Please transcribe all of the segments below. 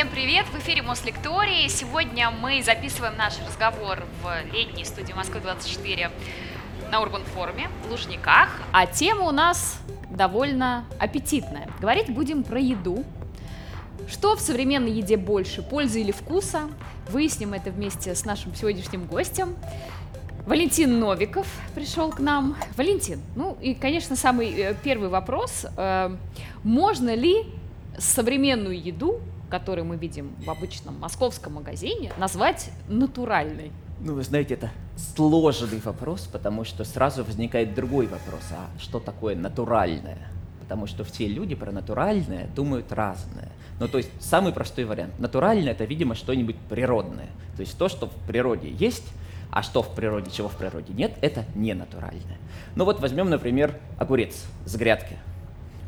Всем привет! В эфире Мослектории. Сегодня мы записываем наш разговор в летней студии Москвы-24 на Урбан форуме в Лужниках. А тема у нас довольно аппетитная. Говорить будем про еду. Что в современной еде больше, пользы или вкуса? Выясним это вместе с нашим сегодняшним гостем. Валентин Новиков пришел к нам. Валентин, ну и, конечно, самый э, первый вопрос. Э, можно ли современную еду, которую мы видим в обычном московском магазине, назвать натуральной? Ну, вы знаете, это сложный вопрос, потому что сразу возникает другой вопрос. А что такое натуральное? Потому что все люди про натуральное думают разное. Ну, то есть самый простой вариант. Натуральное – это, видимо, что-нибудь природное. То есть то, что в природе есть, а что в природе, чего в природе нет, это не натуральное. Ну вот возьмем, например, огурец с грядки.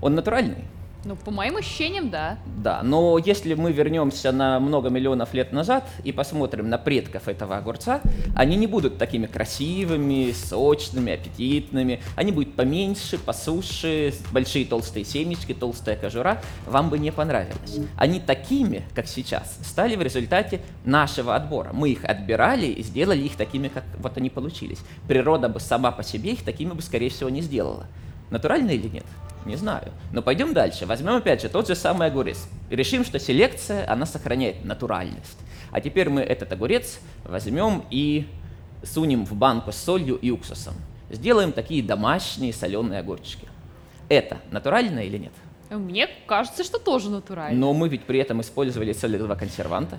Он натуральный? Ну, по моим ощущениям, да. Да, но если мы вернемся на много миллионов лет назад и посмотрим на предков этого огурца, они не будут такими красивыми, сочными, аппетитными. Они будут поменьше, посуше, большие толстые семечки, толстая кожура. Вам бы не понравилось. Они такими, как сейчас, стали в результате нашего отбора. Мы их отбирали и сделали их такими, как вот они получились. Природа бы сама по себе их такими бы, скорее всего, не сделала. Натурально или нет? Не знаю. Но пойдем дальше. Возьмем опять же тот же самый огурец. Решим, что селекция, она сохраняет натуральность. А теперь мы этот огурец возьмем и сунем в банку с солью и уксусом. Сделаем такие домашние соленые огурчики. Это натурально или нет? Мне кажется, что тоже натурально. Но мы ведь при этом использовали целых консерванта.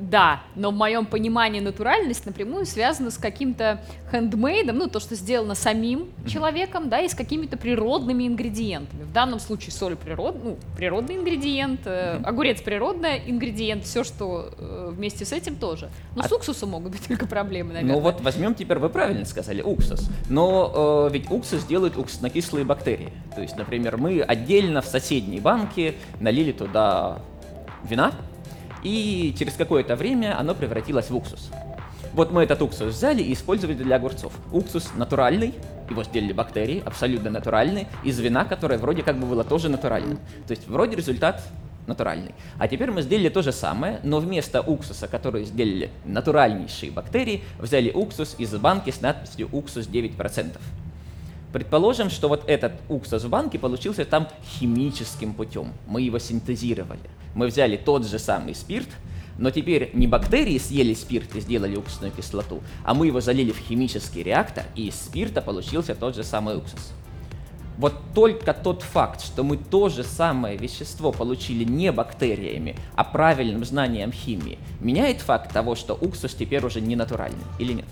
Да, но в моем понимании натуральность напрямую связана с каким-то хендмейдом, ну, то, что сделано самим человеком, да, и с какими-то природными ингредиентами. В данном случае соль природ, ну, природный ингредиент, э, огурец природный ингредиент, все, что э, вместе с этим тоже. Но а... с уксусом могут быть только проблемы, наверное. Ну вот возьмем теперь, вы правильно сказали, уксус. Но э, ведь уксус делают уксусно-кислые бактерии. То есть, например, мы отдельно в соседней банке налили туда вина, и через какое-то время оно превратилось в уксус. Вот мы этот уксус взяли и использовали для огурцов. Уксус натуральный, его сделали бактерии, абсолютно натуральный, из вина, которое вроде как бы было тоже натуральным. То есть вроде результат натуральный. А теперь мы сделали то же самое, но вместо уксуса, который сделали натуральнейшие бактерии, взяли уксус из банки с надписью «уксус 9%». Предположим, что вот этот уксус в банке получился там химическим путем. Мы его синтезировали. Мы взяли тот же самый спирт, но теперь не бактерии съели спирт и сделали уксусную кислоту, а мы его залили в химический реактор, и из спирта получился тот же самый уксус. Вот только тот факт, что мы то же самое вещество получили не бактериями, а правильным знанием химии, меняет факт того, что уксус теперь уже не натуральный или нет?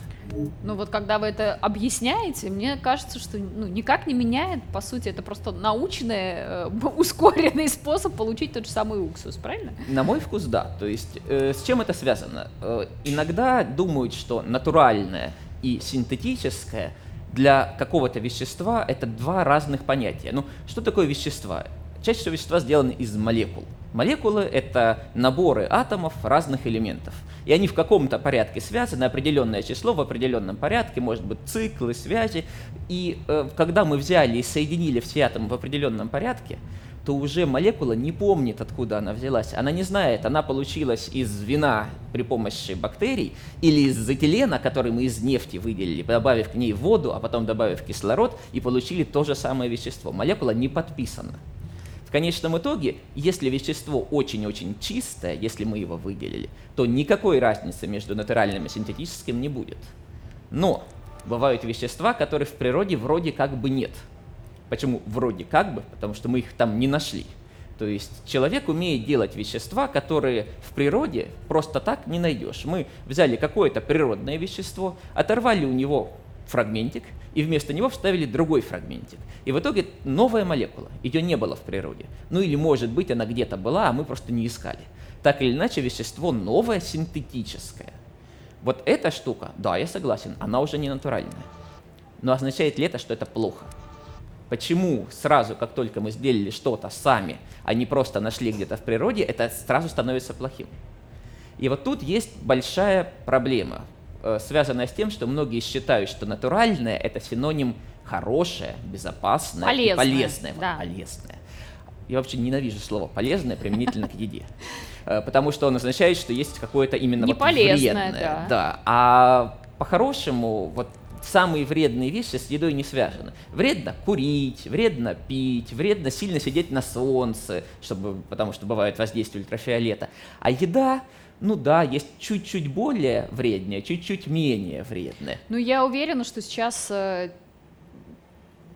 Ну вот когда вы это объясняете, мне кажется, что ну, никак не меняет, по сути, это просто научный, э, ускоренный способ получить тот же самый уксус, правильно? На мой вкус, да. То есть э, с чем это связано? Э, иногда думают, что натуральное и синтетическое для какого-то вещества это два разных понятия. Ну, что такое вещества? Чаще всего вещества сделаны из молекул. Молекулы — это наборы атомов разных элементов. И они в каком-то порядке связаны, определенное число в определенном порядке, может быть, циклы, связи. И э, когда мы взяли и соединили все атомы в определенном порядке, то уже молекула не помнит, откуда она взялась. Она не знает, она получилась из вина при помощи бактерий или из этилена, который мы из нефти выделили, добавив к ней воду, а потом добавив кислород, и получили то же самое вещество. Молекула не подписана. В конечном итоге, если вещество очень-очень чистое, если мы его выделили, то никакой разницы между натуральным и синтетическим не будет. Но бывают вещества, которых в природе вроде как бы нет. Почему вроде как бы? Потому что мы их там не нашли. То есть человек умеет делать вещества, которые в природе просто так не найдешь. Мы взяли какое-то природное вещество, оторвали у него фрагментик, и вместо него вставили другой фрагментик. И в итоге новая молекула, ее не было в природе. Ну или, может быть, она где-то была, а мы просто не искали. Так или иначе, вещество новое, синтетическое. Вот эта штука, да, я согласен, она уже не натуральная. Но означает ли это, что это плохо? Почему сразу, как только мы сделали что-то сами, а не просто нашли где-то в природе, это сразу становится плохим? И вот тут есть большая проблема. Э, связанная с тем, что многие считают, что натуральное – это синоним хорошее, безопасное полезное, и полезное. Да. полезное. Я вообще ненавижу слово «полезное» применительно к еде. э, потому что он означает, что есть какое-то именно Не вот полезное, вредное. да. да. А по-хорошему, вот самые вредные вещи с едой не связаны. Вредно курить, вредно пить, вредно сильно сидеть на солнце, чтобы, потому что бывает воздействие ультрафиолета. А еда, ну да, есть чуть-чуть более вредная, чуть-чуть менее вредная. Ну, я уверена, что сейчас э,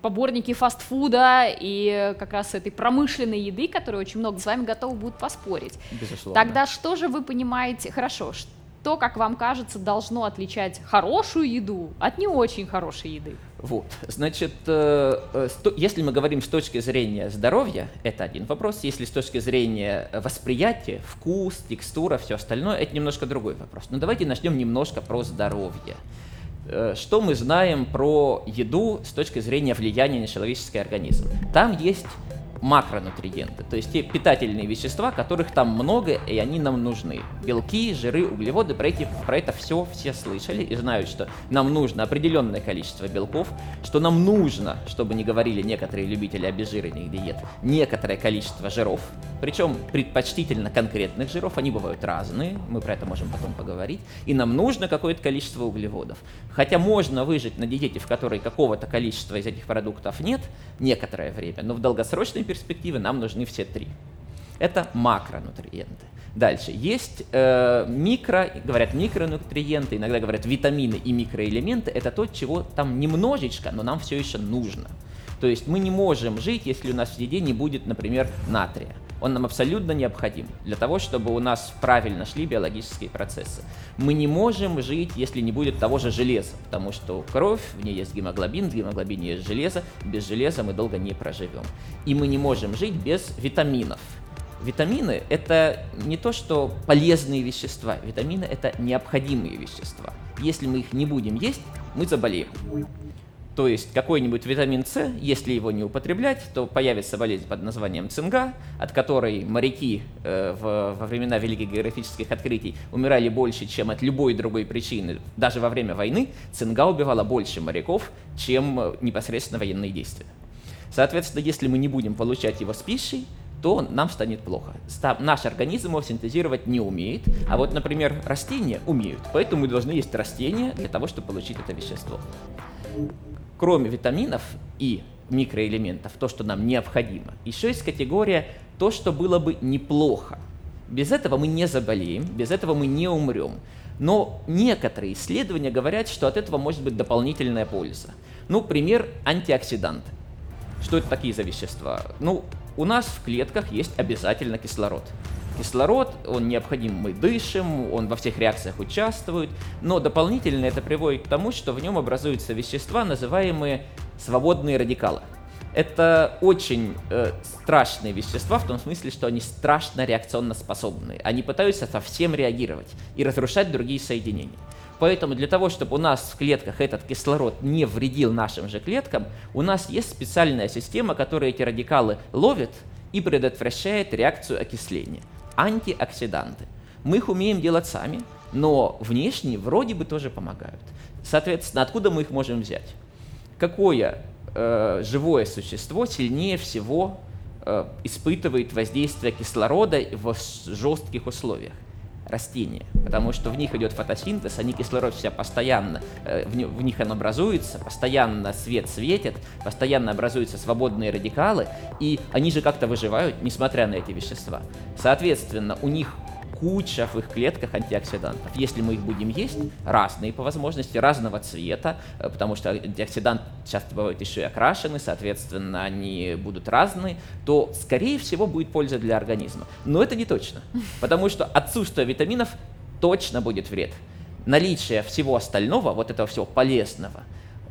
поборники фастфуда и как раз этой промышленной еды, которую очень много с вами готовы будут поспорить. Безусловно. Тогда что же вы понимаете? Хорошо, что, как вам кажется, должно отличать хорошую еду от не очень хорошей еды? Вот, значит, э, э, если мы говорим с точки зрения здоровья, это один вопрос. Если с точки зрения восприятия, вкус, текстура, все остальное, это немножко другой вопрос. Но давайте начнем немножко про здоровье. Э, Что мы знаем про еду с точки зрения влияния на человеческий организм? Там есть макронутриенты, то есть те питательные вещества, которых там много, и они нам нужны. Белки, жиры, углеводы, про, эти, про это все все слышали и знают, что нам нужно определенное количество белков, что нам нужно, чтобы не говорили некоторые любители обезжиренных диет, некоторое количество жиров, причем предпочтительно конкретных жиров, они бывают разные, мы про это можем потом поговорить, и нам нужно какое-то количество углеводов. Хотя можно выжить на диете, в которой какого-то количества из этих продуктов нет, некоторое время, но в долгосрочной перспективе нам нужны все три. Это макронутриенты. Дальше. Есть э, микро, говорят микронутриенты, иногда говорят витамины и микроэлементы. Это то, чего там немножечко, но нам все еще нужно. То есть мы не можем жить, если у нас в еде не будет, например, натрия. Он нам абсолютно необходим для того, чтобы у нас правильно шли биологические процессы. Мы не можем жить, если не будет того же железа, потому что кровь, в ней есть гемоглобин, в гемоглобине есть железо, без железа мы долго не проживем. И мы не можем жить без витаминов. Витамины – это не то, что полезные вещества. Витамины – это необходимые вещества. Если мы их не будем есть, мы заболеем. То есть какой-нибудь витамин С, если его не употреблять, то появится болезнь под названием цинга, от которой моряки э, в, во времена великих географических открытий умирали больше, чем от любой другой причины. Даже во время войны цинга убивала больше моряков, чем э, непосредственно военные действия. Соответственно, если мы не будем получать его с пищей, то нам станет плохо. Наш организм его синтезировать не умеет, а вот, например, растения умеют. Поэтому мы должны есть растения для того, чтобы получить это вещество. Кроме витаминов и микроэлементов, то, что нам необходимо, еще есть категория то, что было бы неплохо. Без этого мы не заболеем, без этого мы не умрем. Но некоторые исследования говорят, что от этого может быть дополнительная польза. Ну, пример антиоксиданты. Что это такие за вещества? Ну, у нас в клетках есть обязательно кислород. Кислород, он необходим, мы дышим, он во всех реакциях участвует, но дополнительно это приводит к тому, что в нем образуются вещества, называемые свободные радикалы. Это очень э, страшные вещества в том смысле, что они страшно реакционно способны. Они пытаются совсем реагировать и разрушать другие соединения. Поэтому для того, чтобы у нас в клетках этот кислород не вредил нашим же клеткам, у нас есть специальная система, которая эти радикалы ловит и предотвращает реакцию окисления. Антиоксиданты. Мы их умеем делать сами, но внешне вроде бы тоже помогают. Соответственно, откуда мы их можем взять? Какое э, живое существо сильнее всего э, испытывает воздействие кислорода в жестких условиях? Растения, потому что в них идет фотосинтез, они кислород вся постоянно, э, в, в них он образуется, постоянно свет светит, постоянно образуются свободные радикалы, и они же как-то выживают, несмотря на эти вещества. Соответственно, у них куча в их клетках антиоксидантов. Если мы их будем есть, разные по возможности, разного цвета, э, потому что антиоксиданты часто бывают еще и окрашены, соответственно, они будут разные, то, скорее всего, будет польза для организма. Но это не точно, потому что отсутствие витаминов точно будет вред. Наличие всего остального, вот этого всего полезного,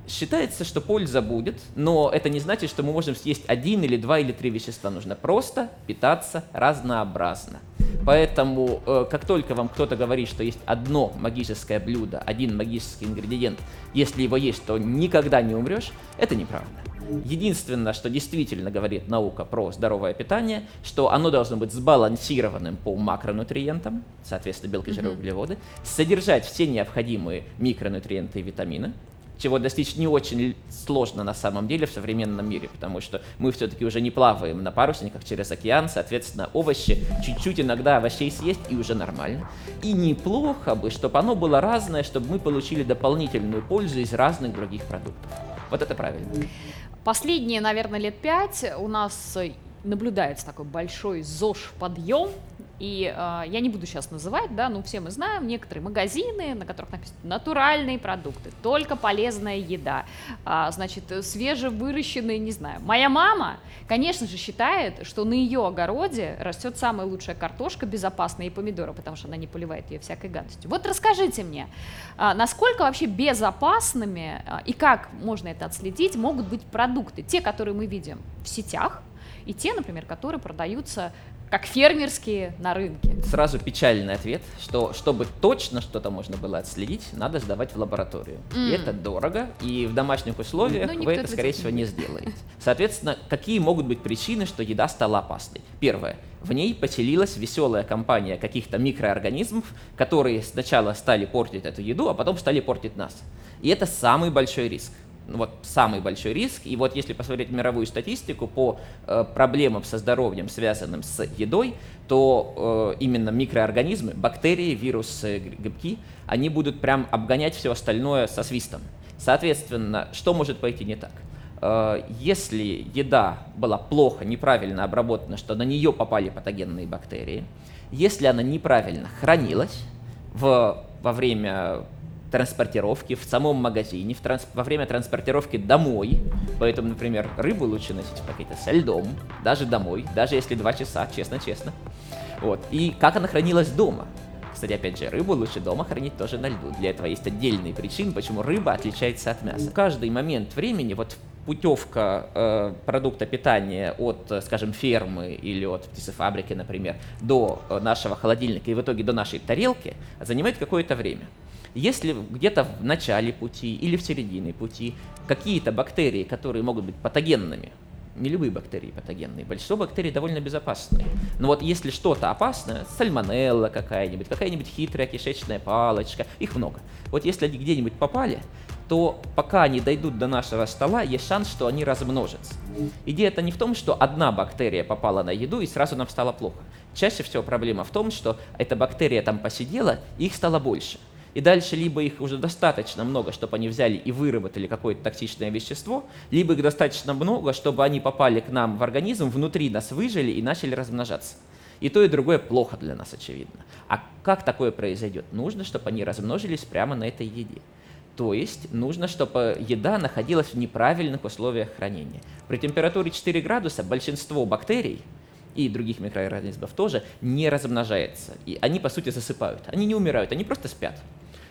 Считается, что польза будет, но это не значит, что мы можем съесть один или два или три вещества. Нужно просто питаться разнообразно. Поэтому, э, как только вам кто-то говорит, что есть одно магическое блюдо, один магический ингредиент, если его есть, то никогда не умрешь, это неправда. Единственное, что действительно говорит наука про здоровое питание, что оно должно быть сбалансированным по макронутриентам, соответственно, белки, жиры, углеводы, содержать все необходимые микронутриенты и витамины, чего достичь не очень сложно на самом деле в современном мире, потому что мы все-таки уже не плаваем на парусниках через океан, соответственно, овощи чуть-чуть иногда овощей съесть и уже нормально. И неплохо бы, чтобы оно было разное, чтобы мы получили дополнительную пользу из разных других продуктов. Вот это правильно. Последние, наверное, лет пять у нас наблюдается такой большой ЗОЖ подъем и э, я не буду сейчас называть, да, ну все мы знаем некоторые магазины, на которых написано натуральные продукты, только полезная еда, а, значит, свежевыращенные, не знаю. Моя мама, конечно же, считает, что на ее огороде растет самая лучшая картошка, безопасная и помидоры, потому что она не поливает ее всякой гадостью. Вот расскажите мне, а, насколько вообще безопасными а, и как можно это отследить могут быть продукты, те, которые мы видим в сетях, и те, например, которые продаются как фермерские на рынке. Сразу печальный ответ, что чтобы точно что-то можно было отследить, надо сдавать в лабораторию. Mm. И это дорого, и в домашних условиях ну, вы это, скорее всего, не сделаете. Соответственно, какие могут быть причины, что еда стала опасной? Первое. В ней поселилась веселая компания каких-то микроорганизмов, которые сначала стали портить эту еду, а потом стали портить нас. И это самый большой риск вот самый большой риск. И вот если посмотреть мировую статистику по э, проблемам со здоровьем, связанным с едой, то э, именно микроорганизмы, бактерии, вирусы, грибки, они будут прям обгонять все остальное со свистом. Соответственно, что может пойти не так? Э, если еда была плохо, неправильно обработана, что на нее попали патогенные бактерии, если она неправильно хранилась в, во время транспортировки в самом магазине, в транс... во время транспортировки домой. Поэтому, например, рыбу лучше носить в пакете со льдом, даже домой, даже если два часа, честно-честно. Вот. И как она хранилась дома. Кстати, опять же, рыбу лучше дома хранить тоже на льду. Для этого есть отдельные причины, почему рыба отличается от мяса. В каждый момент времени вот путевка э, продукта питания от, скажем, фермы или от птицефабрики, например, до э, нашего холодильника и в итоге до нашей тарелки занимает какое-то время. Если где-то в начале пути или в середине пути какие-то бактерии, которые могут быть патогенными, не любые бактерии патогенные, большинство бактерий довольно безопасные. Но вот если что-то опасное, сальмонелла какая-нибудь, какая-нибудь хитрая кишечная палочка, их много. Вот если они где-нибудь попали, то пока они дойдут до нашего стола, есть шанс, что они размножатся. Идея-то не в том, что одна бактерия попала на еду и сразу нам стало плохо. Чаще всего проблема в том, что эта бактерия там посидела, и их стало больше – и дальше либо их уже достаточно много, чтобы они взяли и выработали какое-то токсичное вещество, либо их достаточно много, чтобы они попали к нам в организм, внутри нас выжили и начали размножаться. И то, и другое плохо для нас, очевидно. А как такое произойдет? Нужно, чтобы они размножились прямо на этой еде. То есть нужно, чтобы еда находилась в неправильных условиях хранения. При температуре 4 градуса большинство бактерий и других микроорганизмов тоже не размножается. И они, по сути, засыпают. Они не умирают, они просто спят.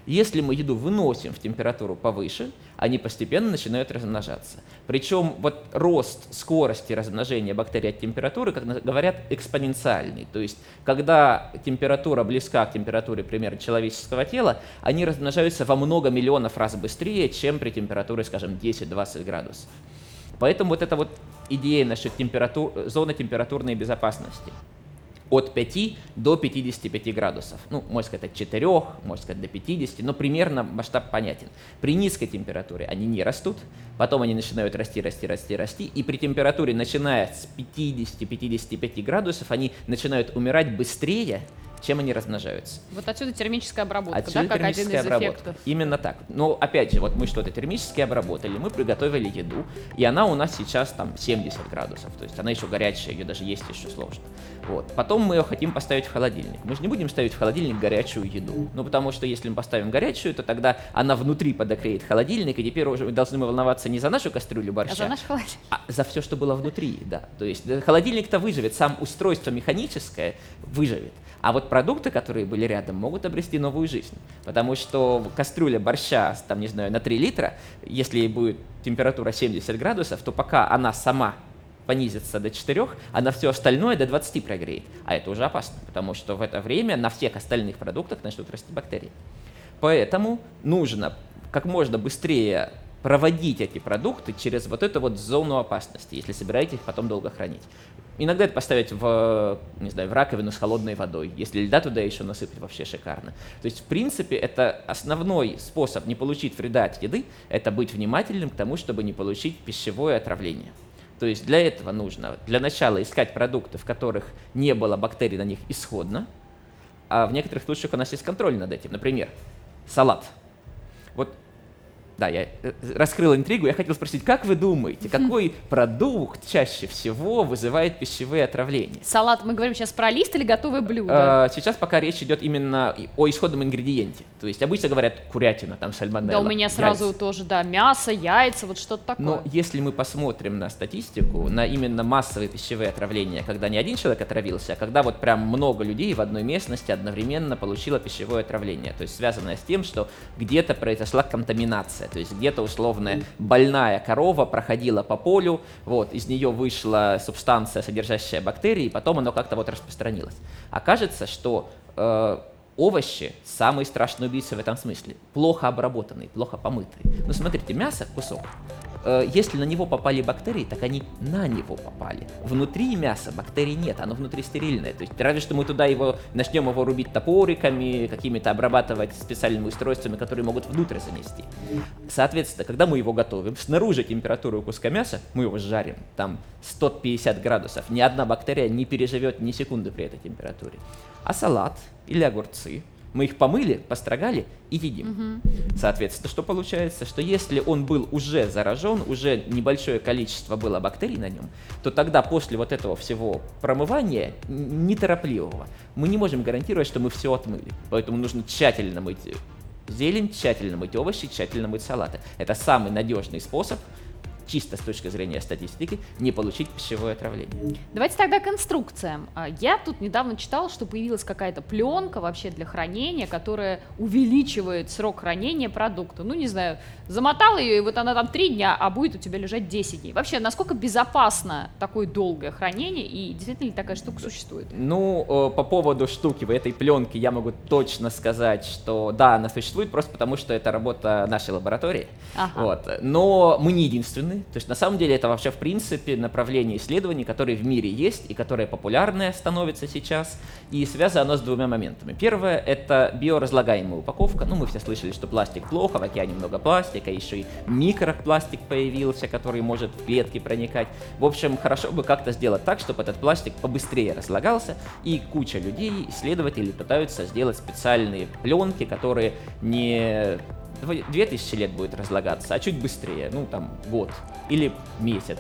Если мы еду выносим в температуру повыше, они постепенно начинают размножаться. Причем вот рост скорости размножения бактерий от температуры, как говорят, экспоненциальный. То есть, когда температура близка к температуре, примерно, человеческого тела, они размножаются во много миллионов раз быстрее, чем при температуре, скажем, 10-20 градусов. Поэтому вот эта вот идея насчет температур, зоны температурной безопасности – от 5 до 55 градусов. Ну, можно сказать, от 4, можно сказать, до 50, но примерно масштаб понятен. При низкой температуре они не растут, потом они начинают расти, расти, расти, расти, и при температуре, начиная с 50-55 градусов, они начинают умирать быстрее, чем они размножаются. Вот отсюда термическая обработка, отсюда да, как термическая один из обработка. эффектов. Именно так. Но опять же, вот мы что-то термически обработали, мы приготовили еду, и она у нас сейчас там 70 градусов, то есть она еще горячая, ее даже есть еще сложно. Вот. Потом мы ее хотим поставить в холодильник. Мы же не будем ставить в холодильник горячую еду, ну потому что если мы поставим горячую, то тогда она внутри подогреет холодильник, и теперь уже мы должны волноваться не за нашу кастрюлю борща, а за наш холодильник. А за все, что было внутри, да. То есть холодильник-то выживет, сам устройство механическое выживет. А вот продукты, которые были рядом, могут обрести новую жизнь. Потому что кастрюля борща, там, не знаю, на 3 литра, если будет температура 70 градусов, то пока она сама понизится до 4, она все остальное до 20 прогреет. А это уже опасно, потому что в это время на всех остальных продуктах начнут расти бактерии. Поэтому нужно как можно быстрее проводить эти продукты через вот эту вот зону опасности, если собираетесь их потом долго хранить. Иногда это поставить в, не знаю, в раковину с холодной водой. Если льда туда еще насыпать, вообще шикарно. То есть, в принципе, это основной способ не получить вреда от еды, это быть внимательным к тому, чтобы не получить пищевое отравление. То есть для этого нужно для начала искать продукты, в которых не было бактерий на них исходно, а в некоторых случаях у нас есть контроль над этим. Например, салат. Вот да, я э, раскрыл интригу. Я хотел спросить, как вы думаете, какой продукт чаще всего вызывает пищевые отравления? Салат, мы говорим сейчас про лист или готовое блюдо? А, сейчас пока речь идет именно о исходном ингредиенте. То есть обычно говорят курятина, там сальмонелла. Да, у меня сразу яйца. тоже, да, мясо, яйца, вот что-то такое. Но если мы посмотрим на статистику, на именно массовые пищевые отравления, когда не один человек отравился, а когда вот прям много людей в одной местности одновременно получило пищевое отравление, то есть связанное с тем, что где-то произошла контаминация, то есть где-то условная больная корова проходила по полю, вот, из нее вышла субстанция, содержащая бактерии, и потом оно как-то вот распространилось. Окажется, что э, овощи самые страшные убийцы в этом смысле. Плохо обработанные, плохо помытые. Ну, смотрите, мясо, кусок, если на него попали бактерии, так они на него попали. Внутри мяса бактерий нет, оно внутри стерильное. То есть разве что мы туда его начнем его рубить топориками, какими-то обрабатывать специальными устройствами, которые могут внутрь занести. Соответственно, когда мы его готовим, снаружи температура у куска мяса, мы его жарим, там 150 градусов, ни одна бактерия не переживет ни секунды при этой температуре. А салат или огурцы – мы их помыли, построгали и едим. Угу. Соответственно, что получается? Что если он был уже заражен, уже небольшое количество было бактерий на нем, то тогда после вот этого всего промывания, неторопливого, мы не можем гарантировать, что мы все отмыли. Поэтому нужно тщательно мыть зелень, тщательно мыть овощи, тщательно мыть салаты. Это самый надежный способ чисто с точки зрения статистики, не получить пищевое отравление. Давайте тогда к инструкциям. А, я тут недавно читала, что появилась какая-то пленка вообще для хранения, которая увеличивает срок хранения продукта. Ну, не знаю, замотал ее, и вот она там три дня, а будет у тебя лежать 10 дней. Вообще, насколько безопасно такое долгое хранение, и действительно ли такая штука существует? Ну, э, по поводу штуки в этой пленке я могу точно сказать, что да, она существует, просто потому что это работа нашей лаборатории. Ага. Вот. Но мы не единственные то есть на самом деле это вообще в принципе направление исследований, которые в мире есть и которое популярное становится сейчас. И связано оно с двумя моментами. Первое – это биоразлагаемая упаковка. Ну, мы все слышали, что пластик плохо, в океане много пластика, еще и микропластик появился, который может в клетки проникать. В общем, хорошо бы как-то сделать так, чтобы этот пластик побыстрее разлагался, и куча людей, исследователей пытаются сделать специальные пленки, которые не 2000 лет будет разлагаться, а чуть быстрее, ну там год или месяц,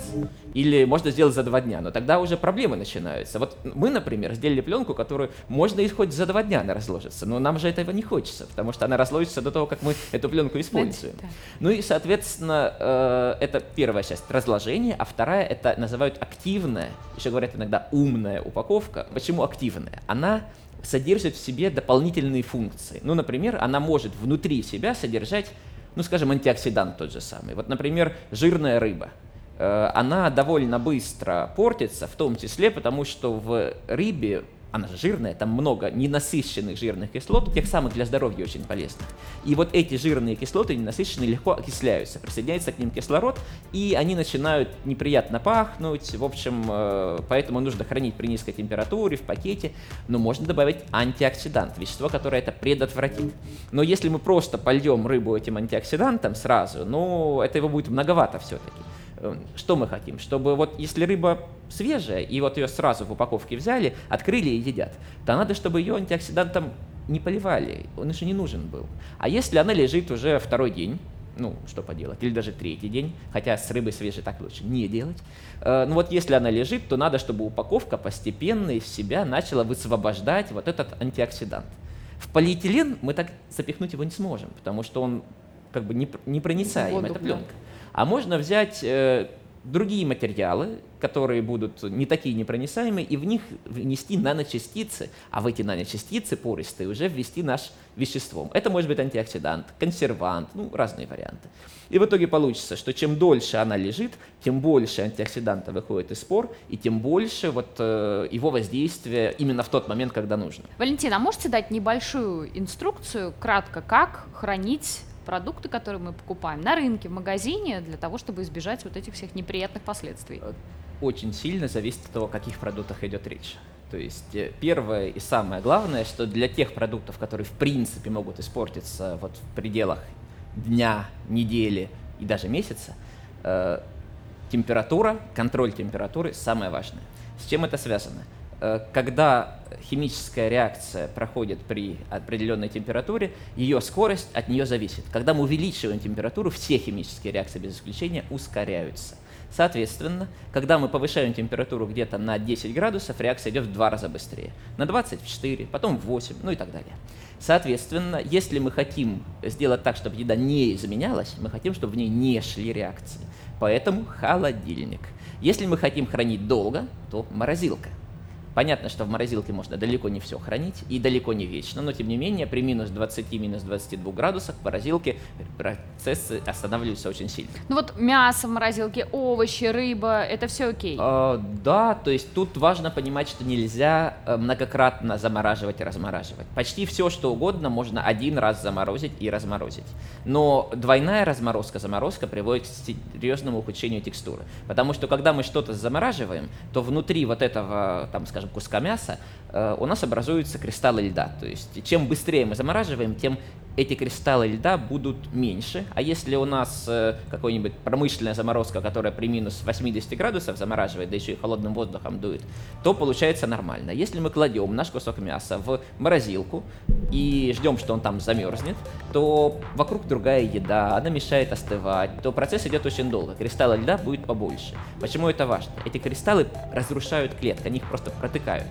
или можно сделать за два дня, но тогда уже проблемы начинаются. Вот мы, например, сделали пленку, которую можно и хоть за два дня она разложится, но нам же этого не хочется, потому что она разложится до того, как мы эту пленку используем. Ну и, соответственно, э, это первая часть разложения, а вторая это называют активная, еще говорят иногда умная упаковка. Почему активная? Она содержит в себе дополнительные функции. Ну, например, она может внутри себя содержать, ну, скажем, антиоксидант тот же самый. Вот, например, жирная рыба. Э, она довольно быстро портится, в том числе потому, что в рыбе она же жирная, там много ненасыщенных жирных кислот, тех самых для здоровья очень полезных. И вот эти жирные кислоты ненасыщенные легко окисляются, присоединяется к ним кислород, и они начинают неприятно пахнуть, в общем, э, поэтому нужно хранить при низкой температуре, в пакете, но можно добавить антиоксидант, вещество, которое это предотвратит. Но если мы просто польем рыбу этим антиоксидантом сразу, ну, это его будет многовато все-таки. Эм, что мы хотим? Чтобы вот если рыба свежая, и вот ее сразу в упаковке взяли, открыли и едят, то надо, чтобы ее антиоксидантом не поливали, он еще не нужен был. А если она лежит уже второй день, ну, что поделать, или даже третий день, хотя с рыбой свежей так лучше не делать. Э, ну вот если она лежит, то надо, чтобы упаковка постепенно из себя начала высвобождать вот этот антиоксидант. В полиэтилен мы так запихнуть его не сможем, потому что он как бы непроницаем, это пленка. А можно взять э, другие материалы, которые будут не такие непроницаемые, и в них внести наночастицы, а в эти наночастицы пористые уже ввести наш веществом. Это может быть антиоксидант, консервант, ну, разные варианты. И в итоге получится, что чем дольше она лежит, тем больше антиоксиданта выходит из спор, и тем больше вот э, его воздействия именно в тот момент, когда нужно. Валентина, а можете дать небольшую инструкцию, кратко, как хранить продукты, которые мы покупаем на рынке, в магазине, для того, чтобы избежать вот этих всех неприятных последствий? Очень сильно зависит от того, о каких продуктах идет речь. То есть э, первое и самое главное, что для тех продуктов, которые в принципе могут испортиться вот в пределах дня, недели и даже месяца, э, температура, контроль температуры самое важное. С чем это связано? Э, когда химическая реакция проходит при определенной температуре, ее скорость от нее зависит. Когда мы увеличиваем температуру, все химические реакции без исключения ускоряются. Соответственно, когда мы повышаем температуру где-то на 10 градусов, реакция идет в два раза быстрее. На 24, потом в 8, ну и так далее. Соответственно, если мы хотим сделать так, чтобы еда не изменялась, мы хотим, чтобы в ней не шли реакции. Поэтому холодильник. Если мы хотим хранить долго, то морозилка. Понятно, что в морозилке можно далеко не все хранить и далеко не вечно, но тем не менее при минус 20, минус 22 градусах в морозилке процессы останавливаются очень сильно. Ну вот мясо в морозилке, овощи, рыба, это все окей? А, да, то есть тут важно понимать, что нельзя э, многократно замораживать и размораживать. Почти все, что угодно, можно один раз заморозить и разморозить. Но двойная разморозка, заморозка приводит к серьезному ухудшению текстуры. Потому что когда мы что-то замораживаем, то внутри вот этого, там, скажем, куска мяса, э, у нас образуются кристаллы льда. То есть чем быстрее мы замораживаем, тем эти кристаллы льда будут меньше, а если у нас э, какой-нибудь промышленная заморозка, которая при минус 80 градусов замораживает, да еще и холодным воздухом дует, то получается нормально. Если мы кладем наш кусок мяса в морозилку и ждем, что он там замерзнет, то вокруг другая еда, она мешает остывать, то процесс идет очень долго, кристаллы льда будет побольше. Почему это важно? Эти кристаллы разрушают клетку, они их просто протыкают.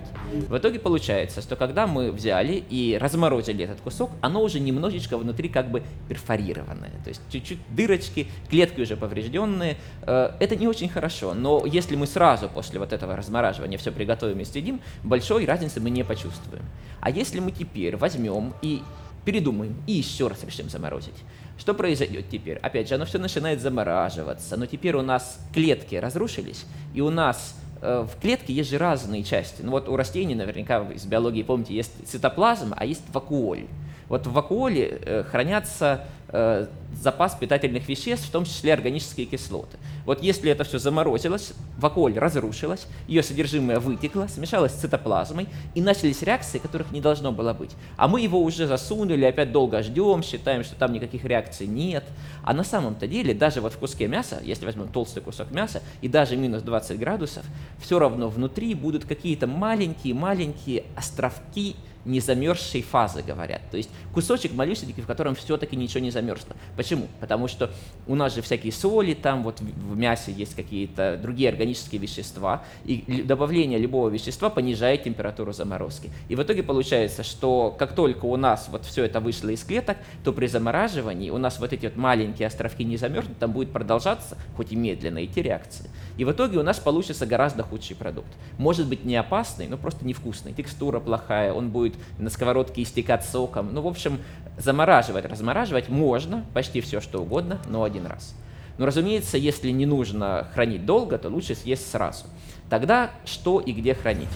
В итоге получается, что когда мы взяли и разморозили этот кусок, оно уже немного немножечко внутри как бы перфорированное, то есть чуть-чуть дырочки, клетки уже поврежденные. Э, это не очень хорошо, но если мы сразу после вот этого размораживания все приготовим и съедим, большой разницы мы не почувствуем. А если мы теперь возьмем и передумаем и еще раз решим заморозить, что произойдет теперь? Опять же, оно все начинает замораживаться, но теперь у нас клетки разрушились, и у нас в клетке есть же разные части. Ну вот у растений наверняка из биологии, помните, есть цитоплазма, а есть вакуоль. Вот в вакуоле э, хранятся э, запас питательных веществ, в том числе органические кислоты. Вот если это все заморозилось, вакуоль разрушилась, ее содержимое вытекло, смешалось с цитоплазмой, и начались реакции, которых не должно было быть. А мы его уже засунули, опять долго ждем, считаем, что там никаких реакций нет. А на самом-то деле, даже вот в куске мяса, если возьмем толстый кусок мяса, и даже минус 20 градусов, все равно внутри будут какие-то маленькие-маленькие островки не замерзшей фазы, говорят. То есть кусочек малюсенький, в котором все-таки ничего не замерзло. Почему? Потому что у нас же всякие соли, там вот в мясе есть какие-то другие органические вещества, и добавление любого вещества понижает температуру заморозки. И в итоге получается, что как только у нас вот все это вышло из клеток, то при замораживании у нас вот эти вот маленькие островки не замерзнут, там будет продолжаться, хоть и медленно, идти реакции. И в итоге у нас получится гораздо худший продукт. Может быть не опасный, но просто невкусный. Текстура плохая, он будет на сковородке истекать соком. Ну, в общем, замораживать, размораживать можно почти все, что угодно, но один раз. Но, разумеется, если не нужно хранить долго, то лучше съесть сразу. Тогда что и где хранить?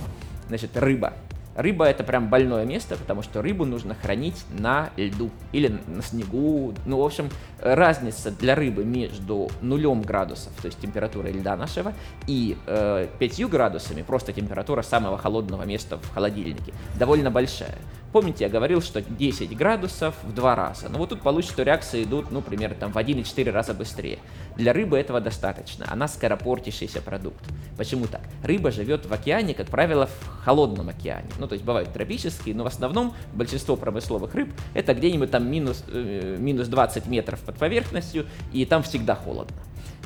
Значит, рыба. Рыба это прям больное место, потому что рыбу нужно хранить на льду или на снегу. Ну, в общем, разница для рыбы между нулем градусов, то есть температурой льда нашего, и э, 5 градусами, просто температура самого холодного места в холодильнике, довольно большая. Помните, я говорил, что 10 градусов в два раза. Ну вот тут получится, что реакции идут, ну, примерно там в 1,4 раза быстрее. Для рыбы этого достаточно. Она скоропортящийся продукт. Почему так? Рыба живет в океане, как правило, в холодном океане. Ну, то есть бывают тропические, но в основном большинство промысловых рыб это где-нибудь там минус, э, минус 20 метров под поверхностью, и там всегда холодно.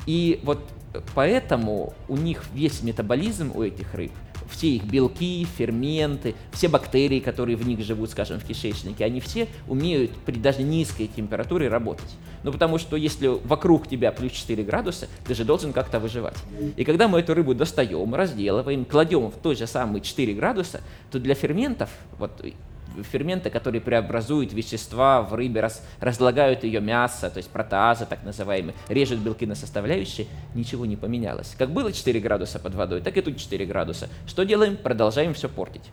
И вот поэтому у них весь метаболизм у этих рыб – все их белки, ферменты, все бактерии, которые в них живут, скажем, в кишечнике, они все умеют при даже низкой температуре работать. Ну, потому что если вокруг тебя плюс 4 градуса, ты же должен как-то выживать. И когда мы эту рыбу достаем, разделываем, кладем в той же самые 4 градуса, то для ферментов, вот ферменты, которые преобразуют вещества в рыбе, раз, разлагают ее мясо, то есть протеазы так называемые, режут белки на составляющие, ничего не поменялось. Как было 4 градуса под водой, так и тут 4 градуса. Что делаем? Продолжаем все портить.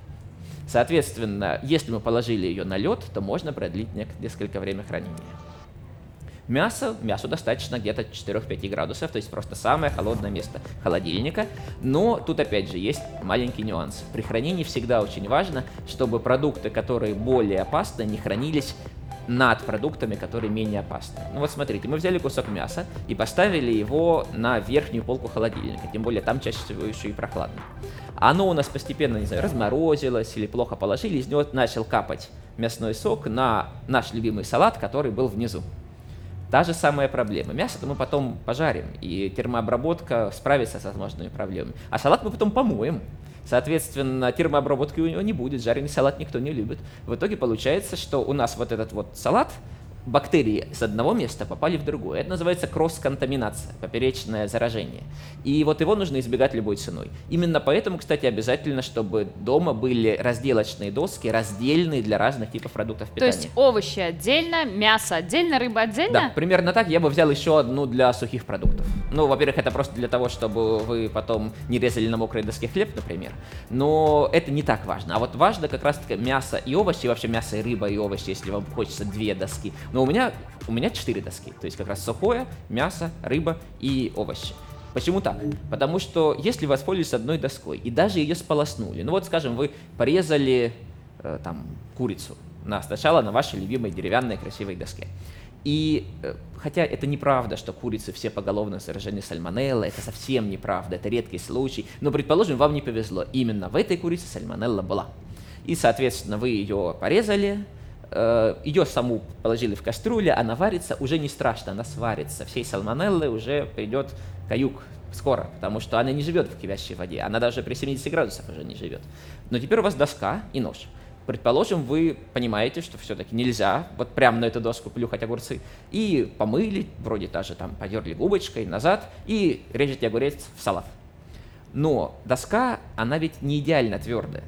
Соответственно, если мы положили ее на лед, то можно продлить несколько время хранения. Мясо, мясу достаточно где-то 4-5 градусов, то есть просто самое холодное место холодильника. Но тут опять же есть маленький нюанс. При хранении всегда очень важно, чтобы продукты, которые более опасны, не хранились над продуктами, которые менее опасны. Ну вот смотрите, мы взяли кусок мяса и поставили его на верхнюю полку холодильника, тем более там чаще всего еще и прохладно. Оно у нас постепенно, не знаю, разморозилось или плохо положили, из него начал капать мясной сок на наш любимый салат, который был внизу. Та же самая проблема. Мясо-то мы потом пожарим, и термообработка справится с возможными проблемами. А салат мы потом помоем. Соответственно, термообработки у него не будет, жареный салат никто не любит. В итоге получается, что у нас вот этот вот салат, бактерии с одного места попали в другое. Это называется кросс-контаминация, поперечное заражение. И вот его нужно избегать любой ценой. Именно поэтому, кстати, обязательно, чтобы дома были разделочные доски, раздельные для разных типов продуктов питания. То есть овощи отдельно, мясо отдельно, рыба отдельно? Да, примерно так. Я бы взял еще одну для сухих продуктов. Ну, во-первых, это просто для того, чтобы вы потом не резали на мокрой доске хлеб, например. Но это не так важно. А вот важно как раз-таки мясо и овощи, вообще мясо и рыба и овощи, если вам хочется две доски. Но у меня, у меня четыре доски. То есть как раз сухое, мясо, рыба и овощи. Почему так? Потому что если воспользовались одной доской и даже ее сполоснули, ну вот, скажем, вы порезали э, там курицу на, сначала на вашей любимой деревянной красивой доске. И э, хотя это неправда, что курицы все поголовно заражены сальмонеллой, это совсем неправда, это редкий случай, но, предположим, вам не повезло, именно в этой курице сальмонелла была. И, соответственно, вы ее порезали, ее саму положили в кастрюлю, она варится, уже не страшно, она сварится. Всей сальмонеллы уже придет каюк скоро, потому что она не живет в кипящей воде, она даже при 70 градусах уже не живет. Но теперь у вас доска и нож. Предположим, вы понимаете, что все-таки нельзя вот прямо на эту доску плюхать огурцы, и помыли, вроде даже там потерли губочкой назад, и режете огурец в салат. Но доска, она ведь не идеально твердая.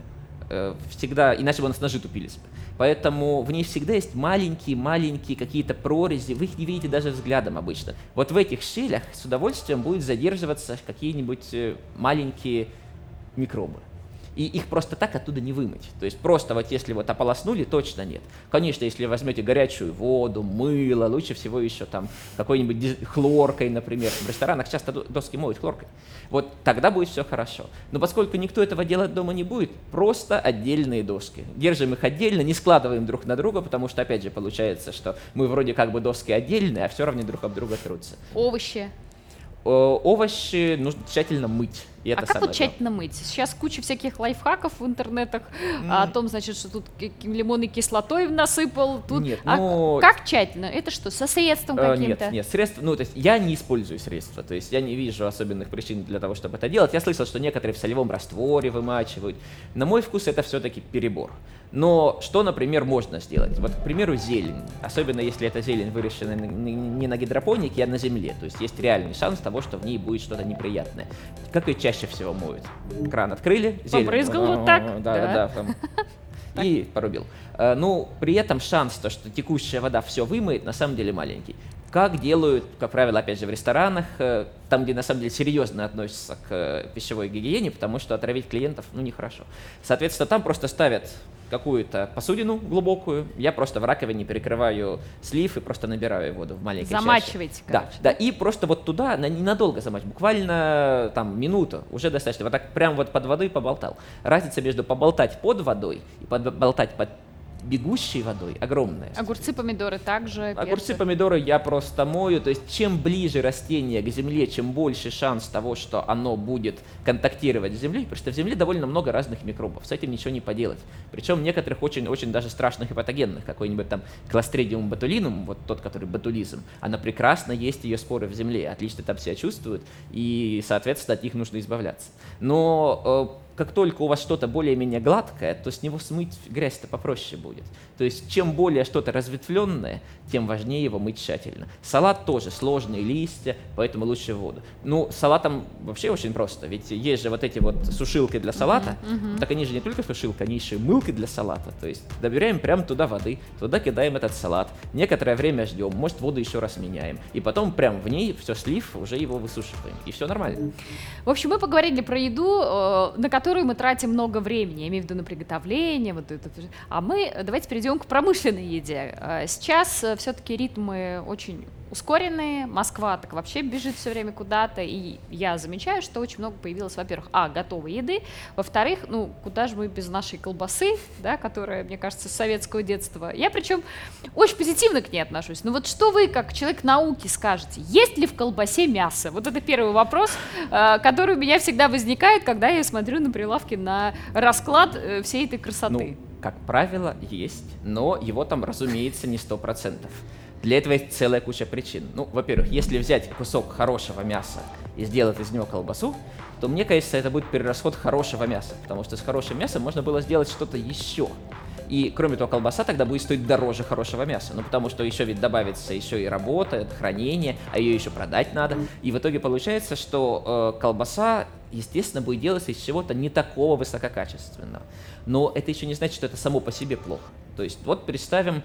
Э, всегда, иначе бы нас ножи тупились. Поэтому в ней всегда есть маленькие-маленькие какие-то прорези, вы их не видите даже взглядом обычно. Вот в этих щелях с удовольствием будут задерживаться какие-нибудь э, маленькие микробы и их просто так оттуда не вымыть. То есть просто вот если вот ополоснули, точно нет. Конечно, если возьмете горячую воду, мыло, лучше всего еще там какой-нибудь хлоркой, например. В ресторанах часто доски моют хлоркой. Вот тогда будет все хорошо. Но поскольку никто этого делать дома не будет, просто отдельные доски. Держим их отдельно, не складываем друг на друга, потому что, опять же, получается, что мы вроде как бы доски отдельные, а все равно друг об друга трутся. Овощи. Овощи нужно тщательно мыть. И это а как вот тщательно мыть? Сейчас куча всяких лайфхаков в интернетах mm. о том, значит, что тут лимонной кислотой насыпал. Тут... Нет, а ну... Как тщательно? Это что, со средством э, каким-то? Нет, нет, средства, ну, то есть я не использую средства, то есть я не вижу особенных причин для того, чтобы это делать. Я слышал, что некоторые в солевом растворе вымачивают. На мой вкус это все-таки перебор. Но что, например, можно сделать? Вот, к примеру, зелень. Особенно если эта зелень выращена не на гидропонике, а на земле. То есть есть реальный шанс того, что в ней будет что-то неприятное. Как ее чаще всего моют? Кран открыли, зелень. Побрызгал вот так? Да, да, да. И порубил. Э, ну, при этом шанс, то, что текущая вода все вымоет, на самом деле маленький. Как делают, как правило, опять же, в ресторанах, э, там, где на самом деле серьезно относятся к э, пищевой гигиене, потому что отравить клиентов, ну, нехорошо. Соответственно, там просто ставят какую-то посудину глубокую, я просто в раковине перекрываю слив и просто набираю воду в маленькой Замачиваете, чаще. Да, да, и просто вот туда, на, ненадолго замачивать, буквально там минуту, уже достаточно. Вот так прям вот под водой поболтал. Разница между поболтать под водой и поболтать под бегущей водой огромная. Огурцы, помидоры также. Огурцы, помидоры я просто мою. То есть чем ближе растение к земле, чем больше шанс того, что оно будет контактировать с землей, потому что в земле довольно много разных микробов. С этим ничего не поделать. Причем некоторых очень-очень даже страшных и патогенных. Какой-нибудь там кластридиум ботулинум, вот тот, который ботулизм, она прекрасно есть ее споры в земле, отлично там себя чувствуют, и, соответственно, от них нужно избавляться. Но э, как только у вас что-то более-менее гладкое, то с него смыть грязь-то попроще будет. То есть чем более что-то разветвленное, тем важнее его мыть тщательно. Салат тоже сложные листья, поэтому лучше в воду. Ну, салатом вообще очень просто, ведь есть же вот эти вот сушилки для салата, uh-huh, uh-huh. так они же не только сушилка, они еще и мылки для салата. То есть добираем прямо туда воды, туда кидаем этот салат, некоторое время ждем, может воду еще раз меняем, и потом прям в ней все слив, уже его высушиваем, и все нормально. В общем, мы поговорили про еду, э, на которую мы тратим много времени, я имею в виду на приготовление, вот это. А мы давайте перейдем к промышленной еде. Э, сейчас э, все-таки ритмы очень ускоренные, Москва так вообще бежит все время куда-то, и я замечаю, что очень много появилось, во-первых, а, готовой еды, во-вторых, ну, куда же мы без нашей колбасы, да, которая, мне кажется, с советского детства. Я причем очень позитивно к ней отношусь. Ну вот что вы, как человек науки, скажете, есть ли в колбасе мясо? Вот это первый вопрос, э, который у меня всегда возникает, когда я смотрю на прилавке на расклад э, всей этой красоты. Ну, как правило, есть, но его там, разумеется, не сто процентов. Для этого есть целая куча причин. Ну, во-первых, если взять кусок хорошего мяса и сделать из него колбасу, то мне кажется, это будет перерасход хорошего мяса, потому что с хорошим мясом можно было сделать что-то еще. И, кроме того, колбаса тогда будет стоить дороже хорошего мяса. Ну, потому что еще ведь добавится еще и работа, хранение, а ее еще продать надо. И в итоге получается, что э, колбаса, естественно, будет делаться из чего-то не такого высококачественного. Но это еще не значит, что это само по себе плохо. То есть, вот представим,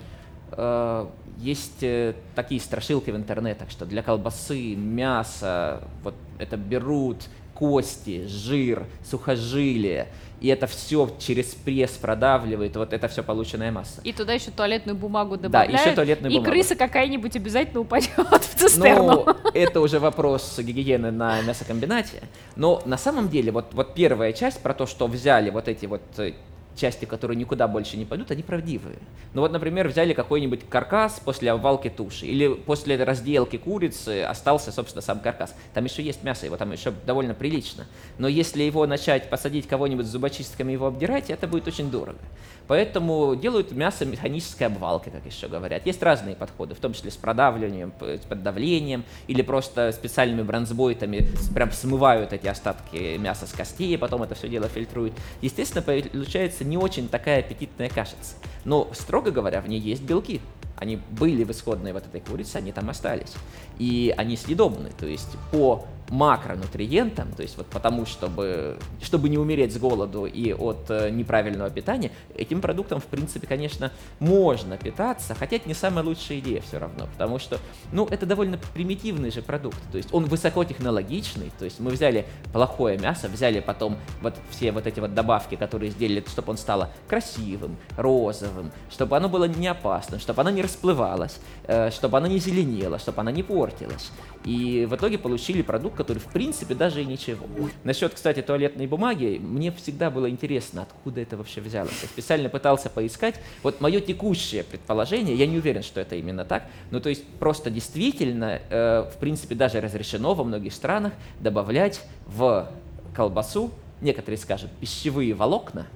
э, есть э, такие страшилки в интернетах, что для колбасы, мяса, вот это берут кости, жир, сухожилия, и это все через пресс продавливает, вот это все полученная масса. И туда еще туалетную бумагу добавляют. Да, еще туалетную и бумагу. крыса какая-нибудь обязательно упадет в цистерну. Ну, это уже вопрос гигиены на мясокомбинате. Но на самом деле, вот, вот первая часть про то, что взяли вот эти вот э, части, которые никуда больше не пойдут, они правдивые. Ну вот, например, взяли какой-нибудь каркас после обвалки туши, или после разделки курицы остался, собственно, сам каркас. Там еще есть мясо, его там еще довольно прилично. Но если его начать посадить кого-нибудь с зубочистками его обдирать, это будет очень дорого. Поэтому делают мясо механической обвалки, как еще говорят. Есть разные подходы, в том числе с продавливанием, с поддавлением, или просто специальными бронзбойтами прям смывают эти остатки мяса с костей, потом это все дело фильтруют. Естественно, получается не очень такая аппетитная кашица. Но, строго говоря, в ней есть белки. Они были в исходной вот этой курице, они там остались. И они съедобны. То есть по макронутриентам, то есть вот потому, чтобы, чтобы не умереть с голоду и от э, неправильного питания, этим продуктом, в принципе, конечно, можно питаться, хотя это не самая лучшая идея все равно, потому что, ну, это довольно примитивный же продукт, то есть он высокотехнологичный, то есть мы взяли плохое мясо, взяли потом вот все вот эти вот добавки, которые сделали, чтобы он стало красивым, розовым, чтобы оно было не опасным, чтобы оно не расплывалось, э, чтобы оно не зеленело, чтобы оно не портилось. И в итоге получили продукт, который в принципе даже и ничего. Насчет, кстати, туалетной бумаги, мне всегда было интересно, откуда это вообще взялось. Я специально пытался поискать. Вот мое текущее предположение, я не уверен, что это именно так, но то есть просто действительно, э, в принципе, даже разрешено во многих странах добавлять в колбасу, некоторые скажут, пищевые волокна,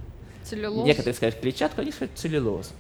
Целлюлоз. некоторые скажут клетчатку, они скажут целлюлоз.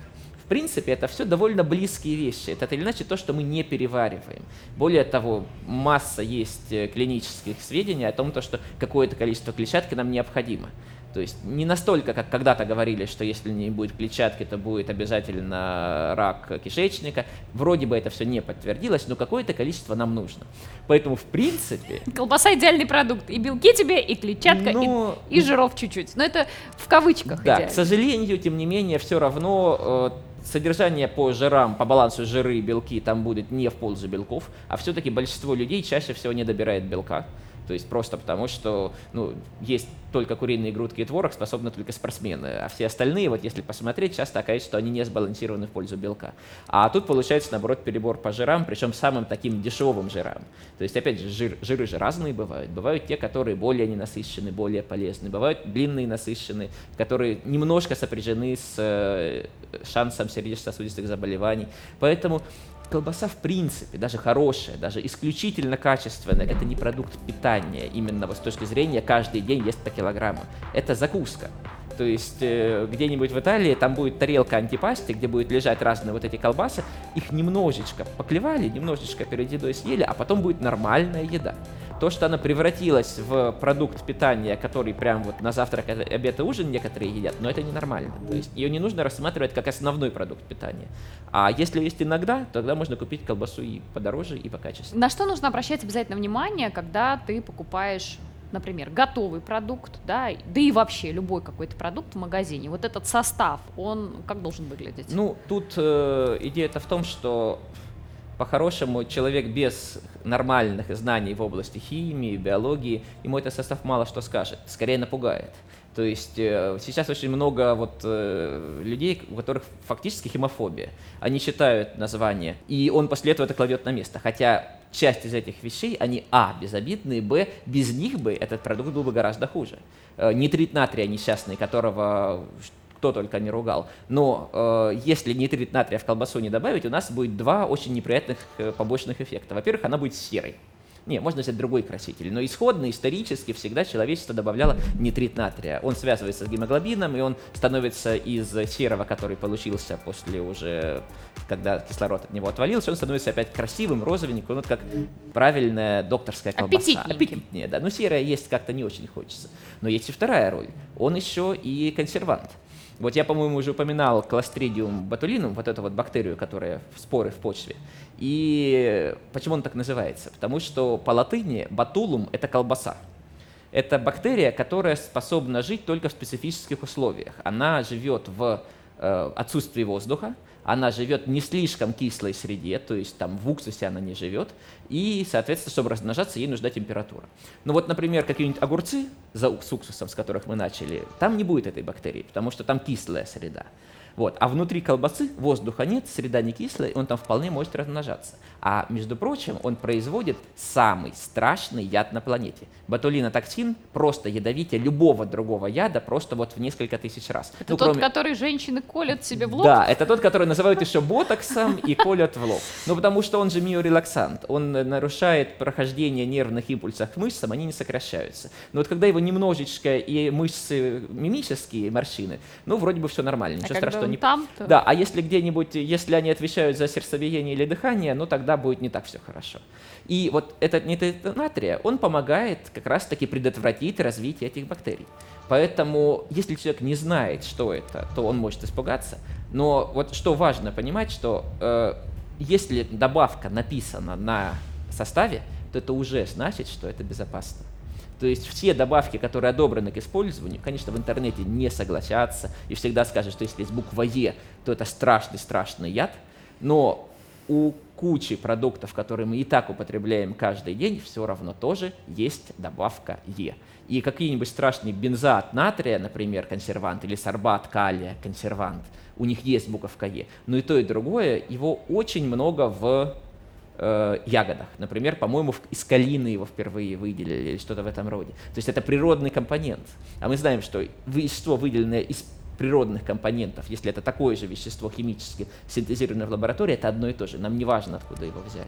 В принципе, это все довольно близкие вещи. Это или иначе то, что мы не перевариваем. Более того, масса есть э, клинических сведений о том, то, что какое-то количество клетчатки нам необходимо. То есть не настолько, как когда-то говорили, что если не будет клетчатки, то будет обязательно рак кишечника. Вроде бы это все не подтвердилось, но какое-то количество нам нужно. Поэтому, в принципе... Колбаса идеальный продукт. И белки тебе, и клетчатка, Но- и, и жиров чуть-чуть. Но это в кавычках Да, идеально. к сожалению, тем не менее, все равно э, содержание по жирам, по балансу жиры и белки там будет не в пользу белков, а все-таки большинство людей чаще всего не добирает белка. То есть просто потому, что ну, есть только куриные грудки и творог, способны только спортсмены. А все остальные, вот если посмотреть, часто окажется, что они не сбалансированы в пользу белка. А тут получается, наоборот, перебор по жирам, причем самым таким дешевым жирам. То есть, опять же, жир, жиры же разные бывают. Бывают те, которые более ненасыщенные, более полезны. Бывают длинные насыщенные, которые немножко сопряжены с э, шансом сердечно-сосудистых заболеваний. Поэтому колбаса в принципе, даже хорошая, даже исключительно качественная, это не продукт питания, именно вот с точки зрения каждый день есть по килограмму. Это закуска. То есть э, где-нибудь в Италии там будет тарелка антипасти, где будет лежать разные вот эти колбасы, их немножечко поклевали, немножечко перед едой съели, а потом будет нормальная еда. То, что она превратилась в продукт питания, который прям вот на завтрак, обед и ужин некоторые едят, но это ненормально. То есть ее не нужно рассматривать как основной продукт питания. А если есть иногда, тогда можно купить колбасу и подороже, и покачественнее. На что нужно обращать обязательно внимание, когда ты покупаешь, например, готовый продукт, да, да и вообще любой какой-то продукт в магазине. Вот этот состав, он как должен выглядеть? Ну, тут э, идея-то в том, что по-хорошему человек без нормальных знаний в области химии, биологии, ему этот состав мало что скажет, скорее напугает. То есть э, сейчас очень много вот э, людей, у которых фактически химофобия. Они читают название, и он после этого это кладет на место. Хотя часть из этих вещей, они, а, безобидные, б, без них бы этот продукт был бы гораздо хуже. Э, нитрит натрия несчастный, которого кто только не ругал. Но э, если нитрит натрия в колбасу не добавить, у нас будет два очень неприятных э, побочных эффекта. Во-первых, она будет серой. Не, можно взять другой краситель. Но исходно, исторически, всегда человечество добавляло нитрит натрия. Он связывается с гемоглобином, и он становится из серого, который получился после уже, когда кислород от него отвалился, он становится опять красивым, розовеньким, вот как правильная докторская колбаса. Аппетитнее, да. Но серая есть как-то не очень хочется. Но есть и вторая роль. Он еще и консервант. Вот я, по-моему, уже упоминал Clostridium botulinum, вот эту вот бактерию, которая в споры в почве. И почему он так называется? Потому что по латыни ботулум – это колбаса. Это бактерия, которая способна жить только в специфических условиях. Она живет в э, отсутствии воздуха, она живет не слишком кислой среде, то есть там в уксусе она не живет, и, соответственно, чтобы размножаться, ей нужна температура. Ну вот, например, какие-нибудь огурцы с уксусом, с которых мы начали, там не будет этой бактерии, потому что там кислая среда. Вот. А внутри колбасы воздуха нет, среда не кислая, он там вполне может размножаться. А между прочим, он производит самый страшный яд на планете. Ботулинотоксин просто ядовитее любого другого яда просто вот в несколько тысяч раз. Это ну, тот, кроме... который женщины колят себе в лоб? Да, это тот, который называют еще ботоксом и колят в лоб. Ну, потому что он же миорелаксант. Он нарушает прохождение нервных импульсов к мышцам, они не сокращаются. Но вот когда его немножечко и мышцы мимические, морщины, ну, вроде бы все нормально, ничего а страшного не... там -то... Да, а если где-нибудь, если они отвечают за сердцебиение или дыхание, ну тогда будет не так все хорошо. И вот этот нитрит натрия, он помогает как раз-таки предотвратить развитие этих бактерий. Поэтому, если человек не знает, что это, то он может испугаться. Но вот что важно понимать, что э, если добавка написана на составе, то это уже значит, что это безопасно. То есть все добавки, которые одобрены к использованию, конечно, в интернете не согласятся и всегда скажут, что если есть буква Е, то это страшный-страшный яд. Но у кучи продуктов, которые мы и так употребляем каждый день, все равно тоже есть добавка Е. И какие-нибудь страшные бензат натрия, например, консервант, или сорбат калия, консервант, у них есть буковка Е. Но и то, и другое, его очень много в э, ягодах. Например, по-моему, из калины его впервые выделили или что-то в этом роде. То есть это природный компонент. А мы знаем, что вещество, выделенное из природных компонентов, если это такое же вещество химически синтезированное в лаборатории, это одно и то же. Нам не важно, откуда его взяли.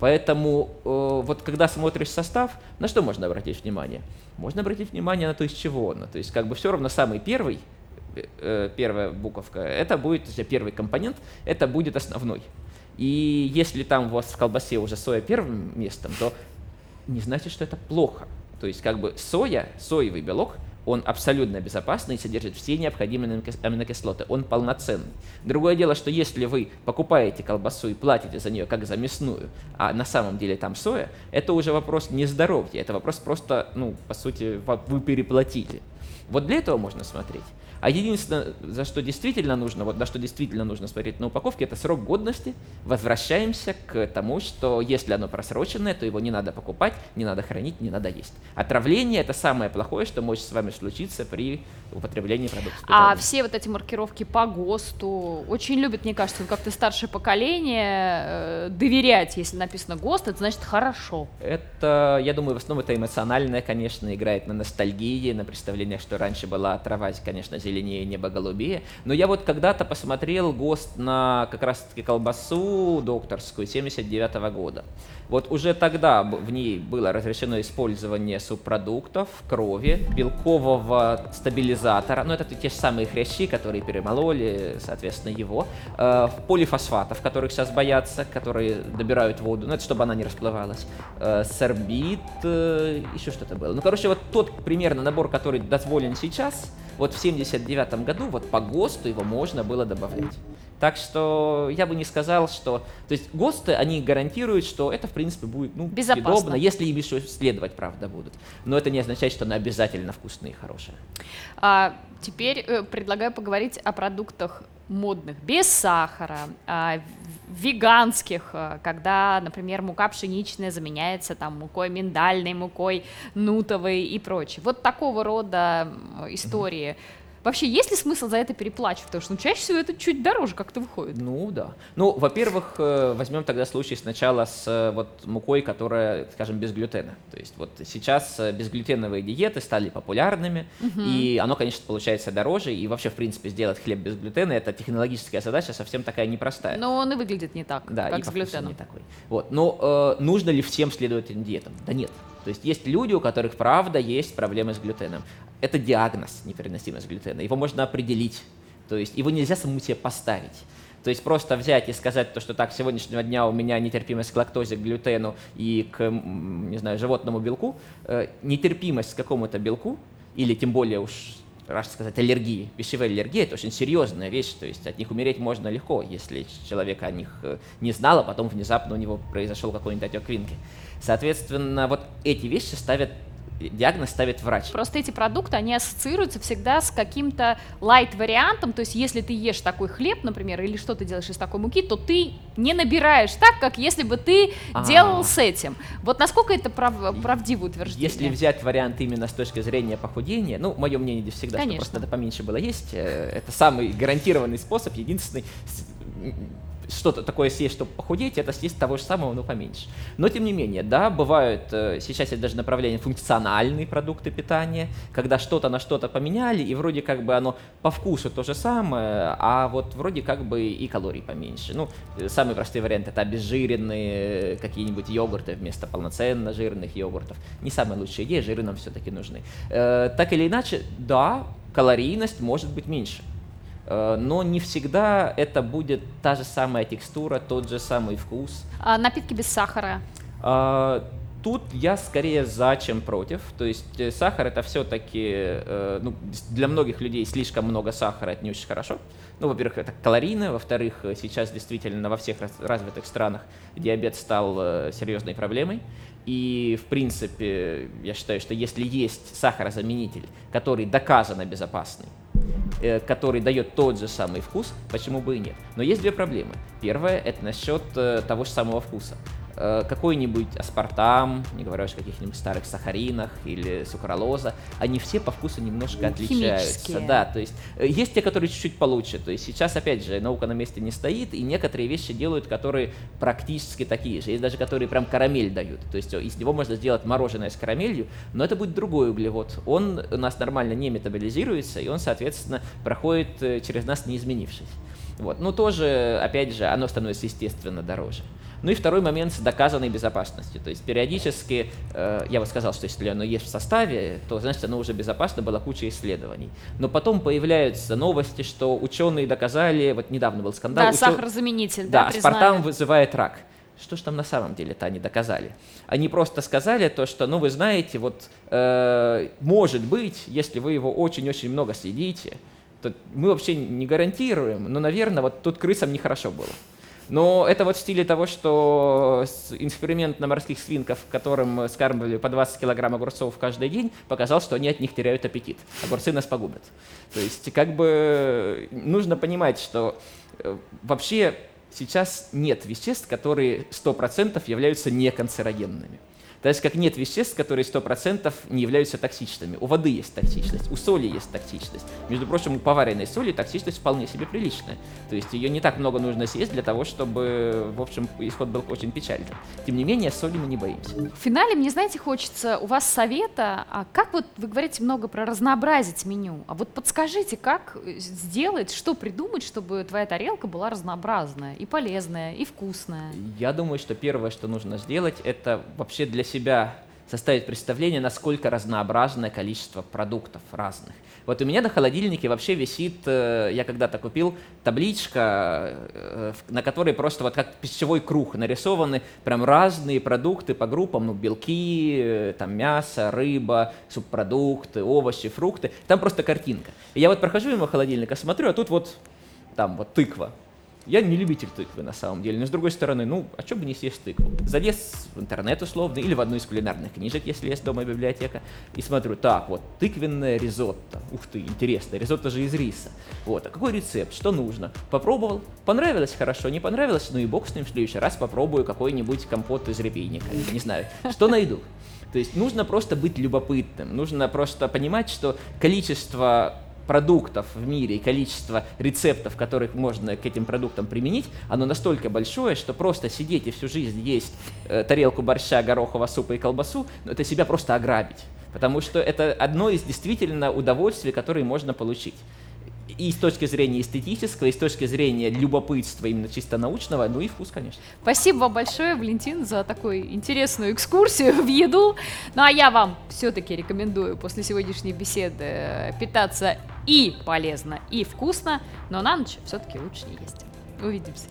Поэтому э, вот когда смотришь состав, на что можно обратить внимание? Можно обратить внимание на то, из чего он. То есть как бы все равно самый первый, э, первая буковка, это будет, то есть первый компонент, это будет основной. И если там у вас в колбасе уже соя первым местом, то не значит, что это плохо. То есть как бы соя, соевый белок, он абсолютно безопасный и содержит все необходимые аминокислоты. Он полноценный. Другое дело, что если вы покупаете колбасу и платите за нее как за мясную, а на самом деле там соя, это уже вопрос не здоровья, это вопрос просто, ну, по сути, вы переплатили. Вот для этого можно смотреть. А единственное, за что действительно нужно, вот на что действительно нужно смотреть на упаковке, это срок годности. Возвращаемся к тому, что если оно просроченное, то его не надо покупать, не надо хранить, не надо есть. Отравление – это самое плохое, что может с вами случиться при употреблении продуктов. А все вот эти маркировки по ГОСТу очень любят, мне кажется, как-то старшее поколение э, доверять, если написано ГОСТ, это значит хорошо. Это, я думаю, в основном это эмоциональное, конечно, играет на ностальгии, на представлениях, что раньше была трава, конечно, зеленее, небо голубее. Но я вот когда-то посмотрел ГОСТ на как раз-таки колбасу докторскую 79 -го года. Вот уже тогда в ней было разрешено использование субпродуктов, крови, белкового стабилизатора, ну это те же самые хрящи, которые перемололи, соответственно, его, э, полифосфатов, которых сейчас боятся, которые добирают воду, ну это чтобы она не расплывалась, э, сорбит, э, еще что-то было. Ну, короче, вот тот примерно набор, который дозволен сейчас, вот в 79 году вот по ГОСТу его можно было добавлять. Так что я бы не сказал, что... То есть ГОСТы, они гарантируют, что это, в принципе, будет ну, Безопасно. если им еще следовать, правда, будут. Но это не означает, что она обязательно вкусная и хорошая. А, теперь э, предлагаю поговорить о продуктах модных, без сахара, а, веганских, э, когда, например, мука пшеничная заменяется там мукой миндальной, мукой нутовой и прочее. Вот такого рода истории. Вообще, есть ли смысл за это переплачивать? Потому что ну, чаще всего это чуть дороже как-то выходит. Ну да. Ну, во-первых, э, возьмем тогда случай сначала с э, вот мукой, которая, скажем, без глютена. То есть вот сейчас э, безглютеновые диеты стали популярными, угу. и оно, конечно, получается дороже, и вообще, в принципе, сделать хлеб без глютена это технологическая задача совсем такая непростая. Но он и выглядит не так, да, как и с глютеном. не такой. Вот. Но э, нужно ли всем следовать этим диетам? Да нет. То есть есть люди, у которых правда есть проблемы с глютеном. Это диагноз непереносимость глютена. Его можно определить. То есть его нельзя самому себе поставить. То есть просто взять и сказать то, что так, с сегодняшнего дня у меня нетерпимость к лактозе, к глютену и к, не знаю, животному белку, э, нетерпимость к какому-то белку, или тем более уж раз сказать, аллергии. Пищевая аллергия – это очень серьезная вещь, то есть от них умереть можно легко, если человек о них э, не знал, а потом внезапно у него произошел какой-нибудь отек винки. Соответственно, вот эти вещи ставят диагноз ставит врач. Просто эти продукты, они ассоциируются всегда с каким-то лайт-вариантом, то есть если ты ешь такой хлеб, например, или что ты делаешь из такой муки, то ты не набираешь так, как если бы ты А-а-а. делал с этим. Вот насколько это прав... правдивое утверждение? Если взять вариант именно с точки зрения похудения, ну, мое мнение здесь всегда, Конечно. что просто надо поменьше было есть, э, это самый гарантированный способ, единственный что-то такое съесть, чтобы похудеть, это съесть того же самого, но поменьше. Но тем не менее, да, бывают, э, сейчас есть даже направление функциональные продукты питания, когда что-то на что-то поменяли, и вроде как бы оно по вкусу то же самое, а вот вроде как бы и калорий поменьше. Ну, э, самый простой вариант это обезжиренные какие-нибудь йогурты вместо полноценно жирных йогуртов. Не самая лучшая идея, жиры нам все-таки нужны. Э, так или иначе, да, калорийность может быть меньше. Э, но не всегда это будет та же самая текстура, тот же самый вкус. А напитки без сахара? А, тут я скорее за, чем против. То есть э, сахар это все-таки, э, ну, для многих людей слишком много сахара, это не очень хорошо. Ну, во-первых, это калорийно, во-вторых, сейчас действительно во всех развитых странах диабет стал серьезной проблемой. И, в принципе, я считаю, что если есть сахарозаменитель, который доказанно безопасный, который дает тот же самый вкус, почему бы и нет. Но есть две проблемы. Первая это насчет э, того же самого вкуса. Э, какой-нибудь аспартам, не говоря уж о каких-нибудь старых сахаринах или сукралоза, они все по вкусу немножко отличаются. Да, то есть э, есть те, которые чуть-чуть получше. То есть сейчас, опять же, наука на месте не стоит, и некоторые вещи делают, которые практически такие же. Есть даже, которые прям карамель дают. То есть из него можно сделать мороженое с карамелью, но это будет другой углевод. Он у нас нормально не метаболизируется, и он, соответственно, проходит э, через нас не изменившись. Вот. Ну, тоже, опять же, оно становится, естественно, дороже. Ну и второй момент с доказанной безопасностью. То есть периодически, э, я бы сказал, что если оно есть в составе, то значит оно уже безопасно, была куча исследований. Но потом появляются новости, что ученые доказали, вот недавно был скандал. Да, учё... сахарозаменитель, да, Да, аспартам вызывает рак. Что ж там на самом деле-то они доказали? Они просто сказали то, что, ну вы знаете, вот э, может быть, если вы его очень-очень много съедите, то мы вообще не гарантируем, но, наверное, вот тут крысам нехорошо было. Но это вот в стиле того, что эксперимент на морских свинках, которым скармливали по 20 килограмм огурцов каждый день, показал, что они от них теряют аппетит. Огурцы нас погубят. То есть как бы нужно понимать, что э, вообще сейчас нет веществ, которые 100% являются неканцерогенными. Так же, как нет веществ, которые 100% не являются токсичными. У воды есть токсичность, у соли есть токсичность. Между прочим, у поваренной соли токсичность вполне себе приличная. То есть ее не так много нужно съесть для того, чтобы, в общем, исход был очень печальный. Тем не менее, соли мы не боимся. В финале мне, знаете, хочется у вас совета, а как вот вы говорите много про разнообразить меню, а вот подскажите, как сделать, что придумать, чтобы твоя тарелка была разнообразная и полезная, и вкусная? Я думаю, что первое, что нужно сделать, это вообще для себя составить представление, насколько разнообразное количество продуктов разных. Вот у меня на холодильнике вообще висит, э, я когда-то купил табличка, э, на которой просто вот как пищевой круг нарисованы прям разные продукты по группам, ну, белки, э, там мясо, рыба, субпродукты, овощи, фрукты. Там просто картинка. И я вот прохожу мимо холодильника, смотрю, а тут вот там вот тыква, Я не любитель тыквы на самом деле, но с другой стороны, ну, а что бы не съесть тыкву? Залез в интернет условно или в одну из кулинарных книжек, если есть дома библиотека, и смотрю, так, вот, тыквенное ризотто. Ух ты, интересно, ризотто же из риса. Вот, а какой рецепт, что нужно? Попробовал, понравилось хорошо, не понравилось, ну и бог с ним, в следующий раз попробую какой-нибудь компот из репейника, не знаю, что найду. То есть нужно просто быть любопытным, нужно просто понимать, что количество продуктов в мире и количество рецептов, которых можно к этим продуктам применить, оно настолько большое, что просто сидеть и всю жизнь есть э, тарелку борща, горохового супа и колбасу, ну, это себя просто ограбить. Потому что это одно из действительно удовольствий, которые можно получить. И с точки зрения эстетического, и с точки зрения любопытства именно чисто научного, ну и вкус, конечно. Спасибо вам большое, Валентин, за такую интересную экскурсию в еду. Ну а я вам все-таки рекомендую после сегодняшней беседы э, питаться и полезно, и вкусно, но на ночь все-таки лучше не есть. Увидимся.